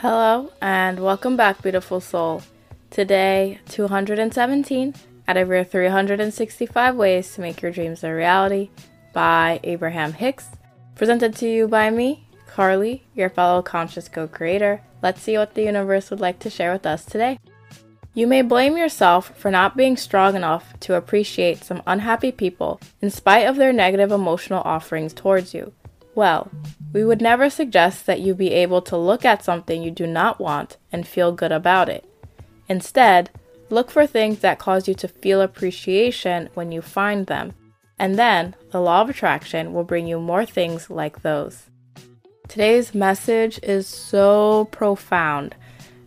Hello, and welcome back, beautiful soul. Today, 217 out of your 365 ways to make your dreams a reality by Abraham Hicks. Presented to you by me, Carlie, your fellow conscious co creator. Let's see what the universe would like to share with us today. You may blame yourself for not being strong enough to appreciate some unhappy people in spite of their negative emotional offerings towards you. Well, we would never suggest that you be able to look at something you do not want and feel good about it. Instead, look for things that cause you to feel appreciation when you find them, and then the law of attraction will bring you more things like those. Today's message is so profound,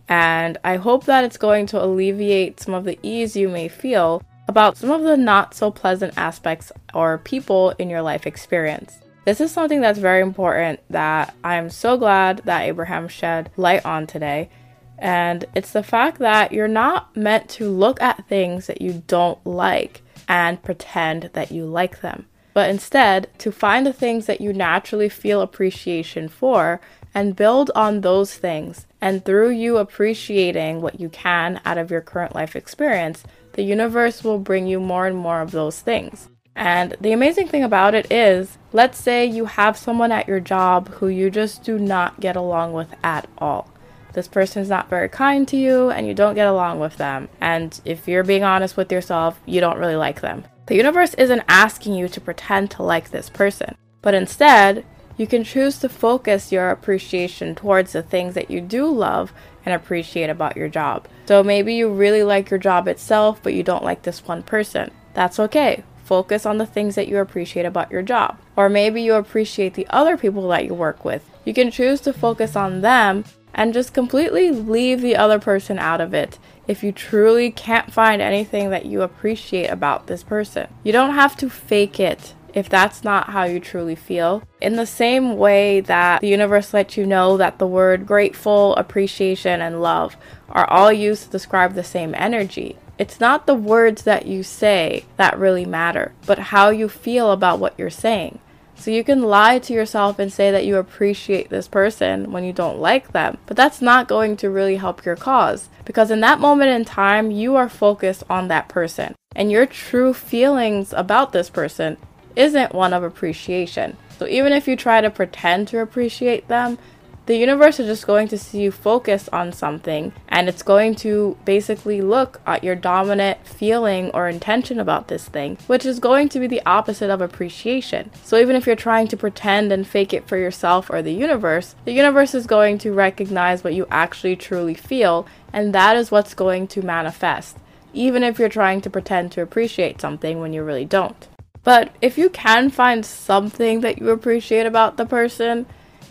and I hope that it's going to alleviate some of the ease you may feel about some of the not so pleasant aspects or people in your life experience. This is something that's very important that I'm so glad that Abraham shed light on today. And it's the fact that you're not meant to look at things that you don't like and pretend that you like them, but instead to find the things that you naturally feel appreciation for and build on those things. And through you appreciating what you can out of your current life experience, the universe will bring you more and more of those things. And the amazing thing about it is, let's say you have someone at your job who you just do not get along with at all. This person is not very kind to you and you don't get along with them. And if you're being honest with yourself, you don't really like them. The universe isn't asking you to pretend to like this person, but instead, you can choose to focus your appreciation towards the things that you do love and appreciate about your job. So maybe you really like your job itself, but you don't like this one person. That's okay. Focus on the things that you appreciate about your job. Or maybe you appreciate the other people that you work with. You can choose to focus on them and just completely leave the other person out of it if you truly can't find anything that you appreciate about this person. You don't have to fake it if that's not how you truly feel. In the same way that the universe lets you know that the word grateful, appreciation, and love are all used to describe the same energy. It's not the words that you say that really matter, but how you feel about what you're saying. So you can lie to yourself and say that you appreciate this person when you don't like them, but that's not going to really help your cause because in that moment in time, you are focused on that person, and your true feelings about this person isn't one of appreciation. So even if you try to pretend to appreciate them, the universe is just going to see you focus on something and it's going to basically look at your dominant feeling or intention about this thing, which is going to be the opposite of appreciation. So even if you're trying to pretend and fake it for yourself or the universe, the universe is going to recognize what you actually truly feel, and that is what's going to manifest, even if you're trying to pretend to appreciate something when you really don't. But if you can find something that you appreciate about the person,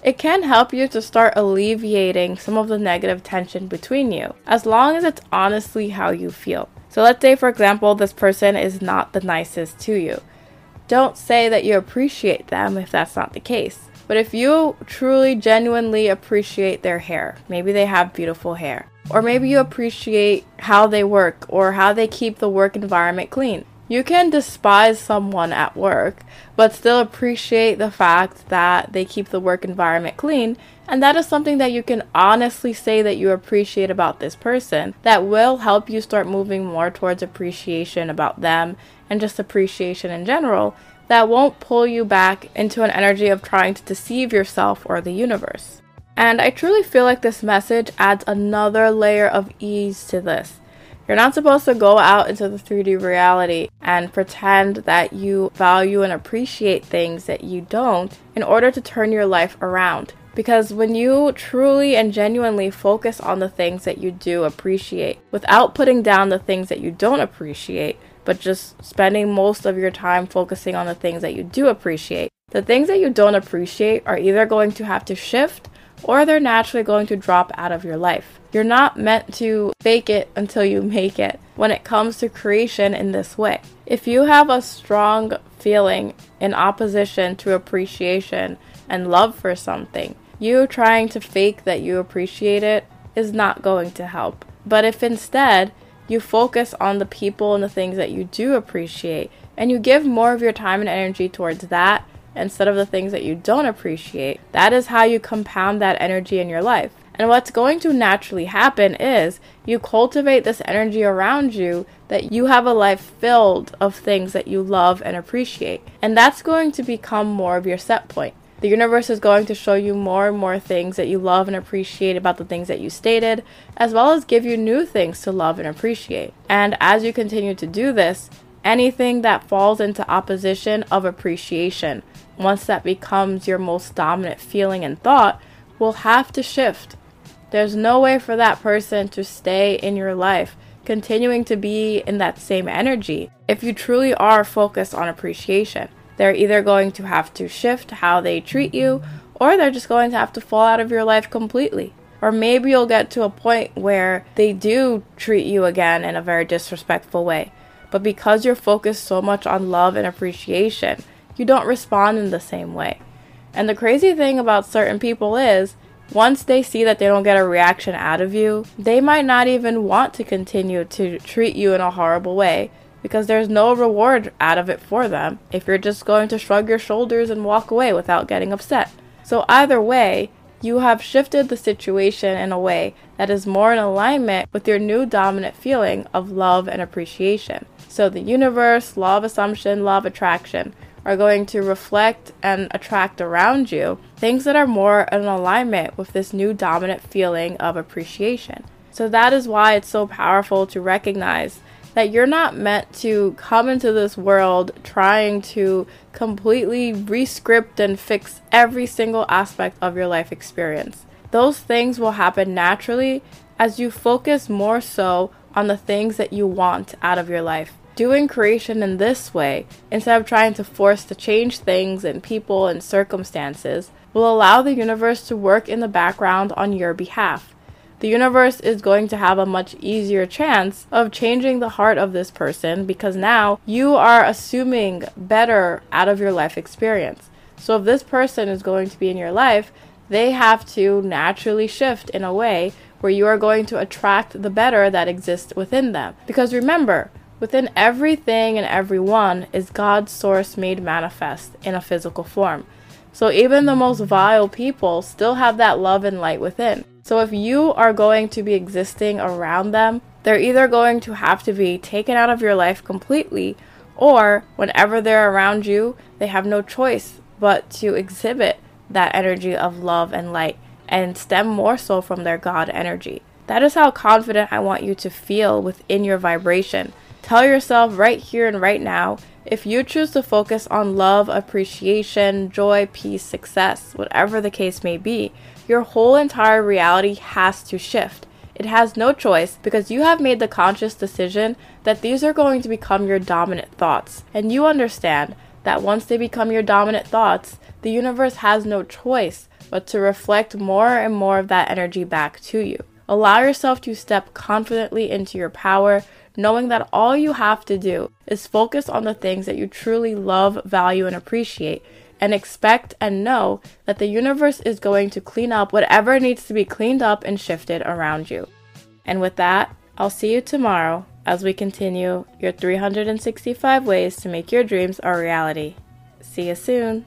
it can help you to start alleviating some of the negative tension between you, as long as it's honestly how you feel. So, let's say, for example, this person is not the nicest to you. Don't say that you appreciate them if that's not the case. But if you truly, genuinely appreciate their hair, maybe they have beautiful hair, or maybe you appreciate how they work or how they keep the work environment clean, you can despise someone at work, but still appreciate the fact that they keep the work environment clean. And that is something that you can honestly say that you appreciate about this person that will help you start moving more towards appreciation about them and just appreciation in general. That won't pull you back into an energy of trying to deceive yourself or the universe. And I truly feel like this message adds another layer of ease to this. You're not supposed to go out into the 3D reality and pretend that you value and appreciate things that you don't in order to turn your life around. Because when you truly and genuinely focus on the things that you do appreciate without putting down the things that you don't appreciate, but just spending most of your time focusing on the things that you do appreciate, the things that you don't appreciate are either going to have to shift or they're naturally going to drop out of your life. You're not meant to fake it until you make it when it comes to creation in this way. If you have a strong feeling in opposition to appreciation and love for something, you trying to fake that you appreciate it is not going to help. But if instead you focus on the people and the things that you do appreciate, and you give more of your time and energy towards that instead of the things that you don't appreciate, that is how you compound that energy in your life. And what's going to naturally happen is you cultivate this energy around you that you have a life filled of things that you love and appreciate. And that's going to become more of your set point. The universe is going to show you more and more things that you love and appreciate about the things that you stated, as well as give you new things to love and appreciate. And as you continue to do this, anything that falls into opposition of appreciation, once that becomes your most dominant feeling and thought, will have to shift. There's no way for that person to stay in your life, continuing to be in that same energy, if you truly are focused on appreciation. They're either going to have to shift how they treat you, or they're just going to have to fall out of your life completely. Or maybe you'll get to a point where they do treat you again in a very disrespectful way. But because you're focused so much on love and appreciation, you don't respond in the same way. And the crazy thing about certain people is, once they see that they don't get a reaction out of you, they might not even want to continue to treat you in a horrible way because there's no reward out of it for them if you're just going to shrug your shoulders and walk away without getting upset. So, either way, you have shifted the situation in a way that is more in alignment with your new dominant feeling of love and appreciation. So, the universe, law of assumption, law of attraction are going to reflect and attract around you things that are more in alignment with this new dominant feeling of appreciation. So, that is why it's so powerful to recognize that you're not meant to come into this world trying to completely rescript and fix every single aspect of your life experience. Those things will happen naturally as you focus more so on the things that you want out of your life. Doing creation in this way, instead of trying to force to change things and people and circumstances, will allow the universe to work in the background on your behalf the universe is going to have a much easier chance of changing the heart of this person because now you are assuming better out of your life experience. So if this person is going to be in your life, they have to naturally shift in a way where you are going to attract the better that exists within them. Because remember, within everything and everyone is God's source made manifest in a physical form. So even the most vile people still have that love and light within. So if you are going to be existing around them, they're either going to have to be taken out of your life completely, or whenever they're around you, they have no choice but to exhibit that energy of love and light and stem more so from their God energy. That is how confident I want you to feel within your vibration. Tell yourself right here and right now if you choose to focus on love, appreciation, joy, peace, success, whatever the case may be, your whole entire reality has to shift. It has no choice because you have made the conscious decision that these are going to become your dominant thoughts. And you understand that once they become your dominant thoughts, the universe has no choice but to reflect more and more of that energy back to you. Allow yourself to step confidently into your power, knowing that all you have to do is focus on the things that you truly love, value, and appreciate and expect and know that the universe is going to clean up whatever needs to be cleaned up and shifted around you. And with that, I'll see you tomorrow as we continue your 365 ways to make your dreams a reality. See you soon.